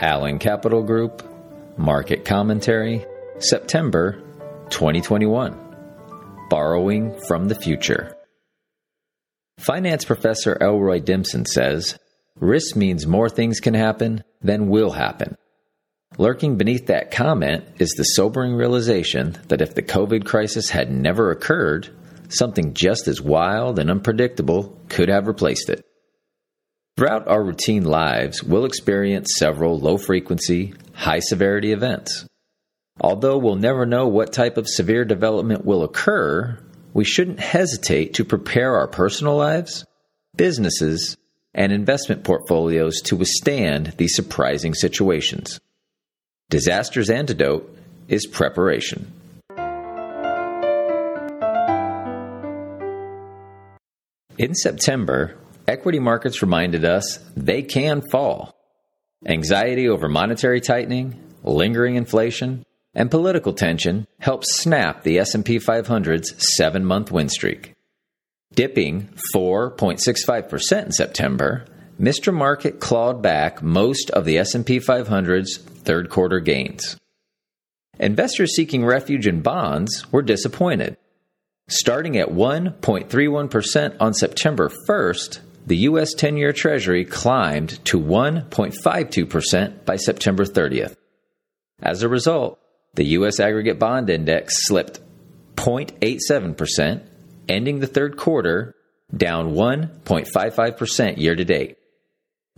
Allen Capital Group, Market Commentary, September 2021. Borrowing from the Future. Finance professor Elroy Dimson says risk means more things can happen than will happen. Lurking beneath that comment is the sobering realization that if the COVID crisis had never occurred, something just as wild and unpredictable could have replaced it. Throughout our routine lives, we'll experience several low frequency, high severity events. Although we'll never know what type of severe development will occur, we shouldn't hesitate to prepare our personal lives, businesses, and investment portfolios to withstand these surprising situations. Disaster's antidote is preparation. In September, equity markets reminded us they can fall. Anxiety over monetary tightening, lingering inflation, and political tension helped snap the S&P 500's 7-month win streak. Dipping 4.65% in September, Mr. Market clawed back most of the S&P 500's third quarter gains. Investors seeking refuge in bonds were disappointed. Starting at 1.31% on September 1st, the U.S. 10 year Treasury climbed to 1.52% by September 30th. As a result, the U.S. aggregate bond index slipped 0.87%, ending the third quarter down 1.55% year to date.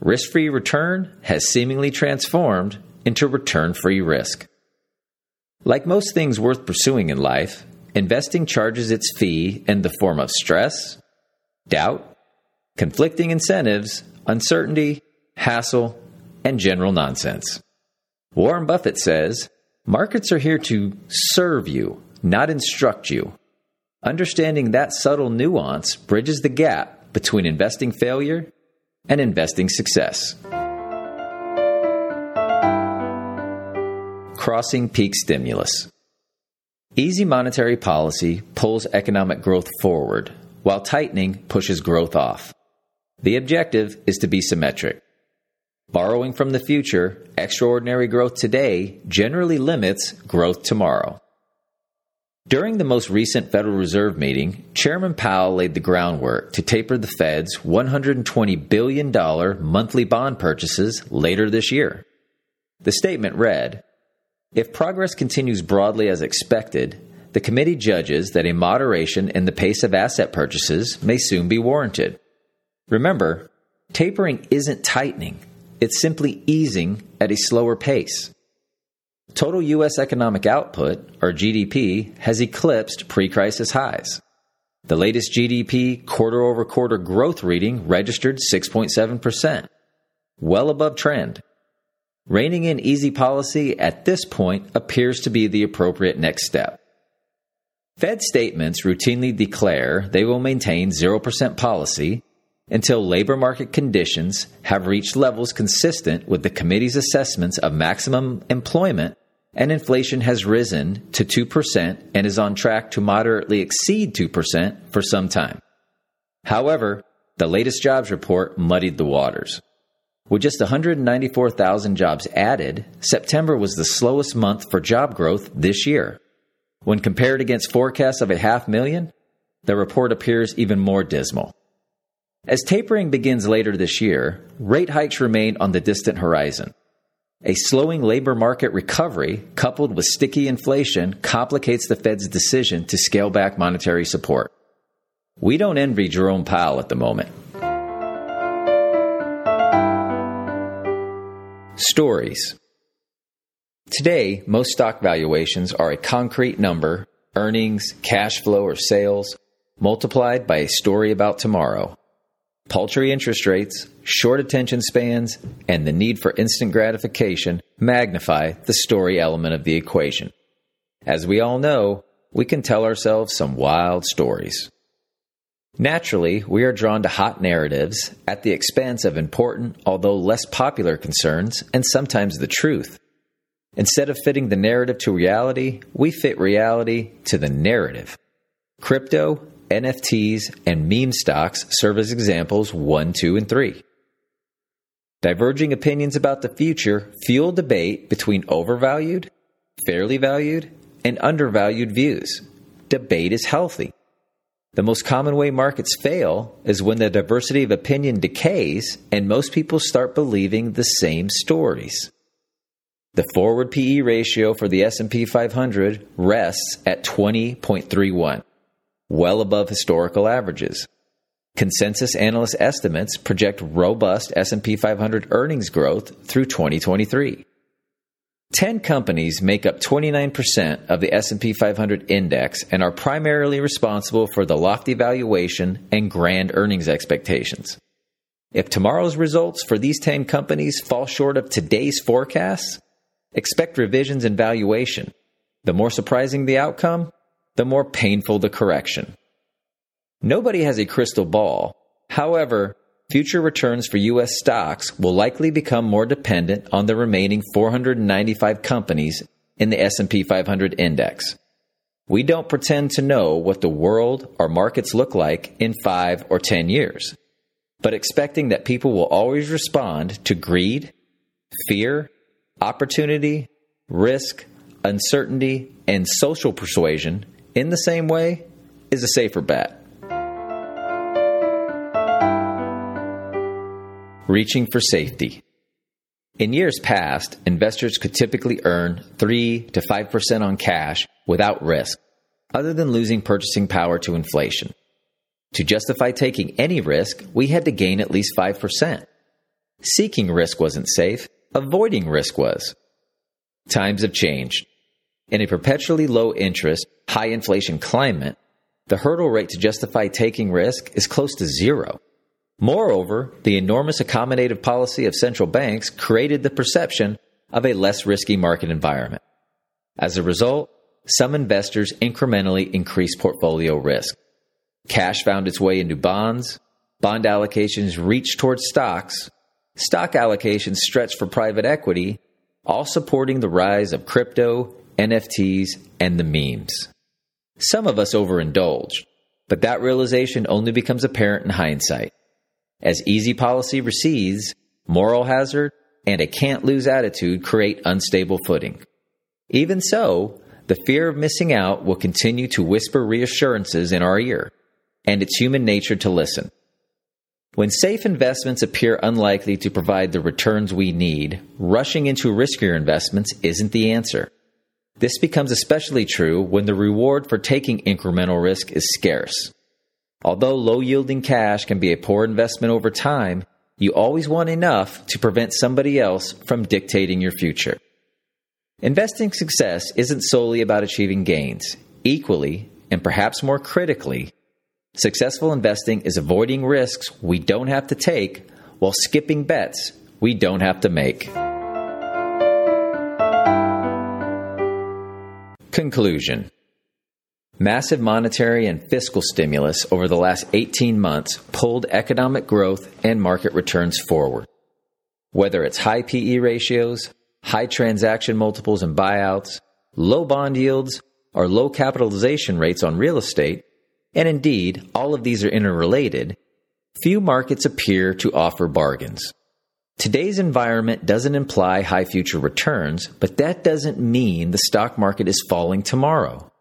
Risk free return has seemingly transformed into return free risk. Like most things worth pursuing in life, investing charges its fee in the form of stress, doubt, conflicting incentives, uncertainty, hassle, and general nonsense. Warren Buffett says markets are here to serve you, not instruct you. Understanding that subtle nuance bridges the gap between investing failure and investing success. Crossing peak stimulus. Easy monetary policy pulls economic growth forward, while tightening pushes growth off. The objective is to be symmetric. Borrowing from the future, extraordinary growth today generally limits growth tomorrow. During the most recent Federal Reserve meeting, Chairman Powell laid the groundwork to taper the Fed's $120 billion monthly bond purchases later this year. The statement read If progress continues broadly as expected, the committee judges that a moderation in the pace of asset purchases may soon be warranted. Remember, tapering isn't tightening, it's simply easing at a slower pace. Total U.S. economic output, or GDP, has eclipsed pre crisis highs. The latest GDP quarter over quarter growth reading registered 6.7%, well above trend. Reining in easy policy at this point appears to be the appropriate next step. Fed statements routinely declare they will maintain 0% policy until labor market conditions have reached levels consistent with the committee's assessments of maximum employment and inflation has risen to 2% and is on track to moderately exceed 2% for some time. However, the latest jobs report muddied the waters. With just 194,000 jobs added, September was the slowest month for job growth this year. When compared against forecasts of a half million, the report appears even more dismal. As tapering begins later this year, rate hikes remain on the distant horizon. A slowing labor market recovery, coupled with sticky inflation, complicates the Fed's decision to scale back monetary support. We don't envy Jerome Powell at the moment. Stories Today, most stock valuations are a concrete number, earnings, cash flow, or sales, multiplied by a story about tomorrow paltry interest rates, short attention spans, and the need for instant gratification magnify the story element of the equation. As we all know, we can tell ourselves some wild stories. Naturally, we are drawn to hot narratives at the expense of important, although less popular concerns, and sometimes the truth. Instead of fitting the narrative to reality, we fit reality to the narrative. Crypto NFTs, and meme stocks serve as examples 1, 2, and 3. Diverging opinions about the future fuel debate between overvalued, fairly valued, and undervalued views. Debate is healthy. The most common way markets fail is when the diversity of opinion decays and most people start believing the same stories. The forward PE ratio for the S&P 500 rests at 20.31, well above historical averages. Consensus analyst estimates project robust S&P 500 earnings growth through 2023. 10 companies make up 29% of the S&P 500 index and are primarily responsible for the lofty valuation and grand earnings expectations. If tomorrow's results for these 10 companies fall short of today's forecasts, expect revisions in valuation. The more surprising the outcome, the more painful the correction. Nobody has a crystal ball. However, future returns for U.S. stocks will likely become more dependent on the remaining 495 companies in the S&P 500 index. We don't pretend to know what the world or markets look like in 5 or 10 years, but expecting that people will always respond to greed, fear, opportunity, risk, uncertainty, and social persuasion in the same way is a safer bet. Reaching for safety. In years past, investors could typically earn 3 to 5% on cash without risk, other than losing purchasing power to inflation. To justify taking any risk, we had to gain at least 5%. Seeking risk wasn't safe, avoiding risk was. Times have changed. In a perpetually low interest, high inflation climate, the hurdle rate to justify taking risk is close to zero. Moreover, the enormous accommodative policy of central banks created the perception of a less risky market environment. As a result, some investors incrementally increased portfolio risk. Cash found its way into bonds, bond allocations reached towards stocks, stock allocations stretched for private equity, all supporting the rise of crypto, NFTs, and the memes. Some of us overindulge, but that realization only becomes apparent in hindsight. As easy policy recedes, moral hazard and a can't lose attitude create unstable footing. Even so, the fear of missing out will continue to whisper reassurances in our ear, and it's human nature to listen. When safe investments appear unlikely to provide the returns we need, rushing into riskier investments isn't the answer. This becomes especially true when the reward for taking incremental risk is scarce. Although low yielding cash can be a poor investment over time, you always want enough to prevent somebody else from dictating your future. Investing success isn't solely about achieving gains. Equally, and perhaps more critically, successful investing is avoiding risks we don't have to take while skipping bets we don't have to make. Conclusion Massive monetary and fiscal stimulus over the last 18 months pulled economic growth and market returns forward. Whether it's high PE ratios, high transaction multiples and buyouts, low bond yields, or low capitalization rates on real estate, and indeed all of these are interrelated, few markets appear to offer bargains. Today's environment doesn't imply high future returns, but that doesn't mean the stock market is falling tomorrow.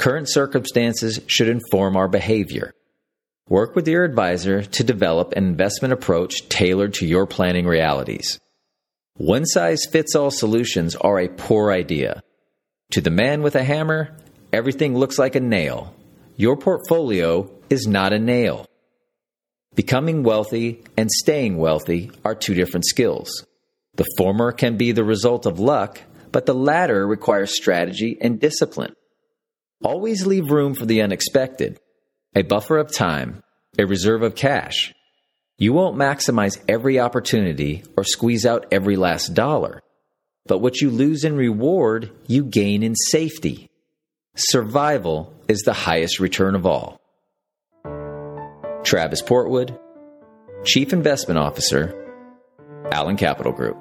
Current circumstances should inform our behavior. Work with your advisor to develop an investment approach tailored to your planning realities. One size fits all solutions are a poor idea. To the man with a hammer, everything looks like a nail. Your portfolio is not a nail. Becoming wealthy and staying wealthy are two different skills. The former can be the result of luck, but the latter requires strategy and discipline. Always leave room for the unexpected, a buffer of time, a reserve of cash. You won't maximize every opportunity or squeeze out every last dollar, but what you lose in reward, you gain in safety. Survival is the highest return of all. Travis Portwood, Chief Investment Officer, Allen Capital Group.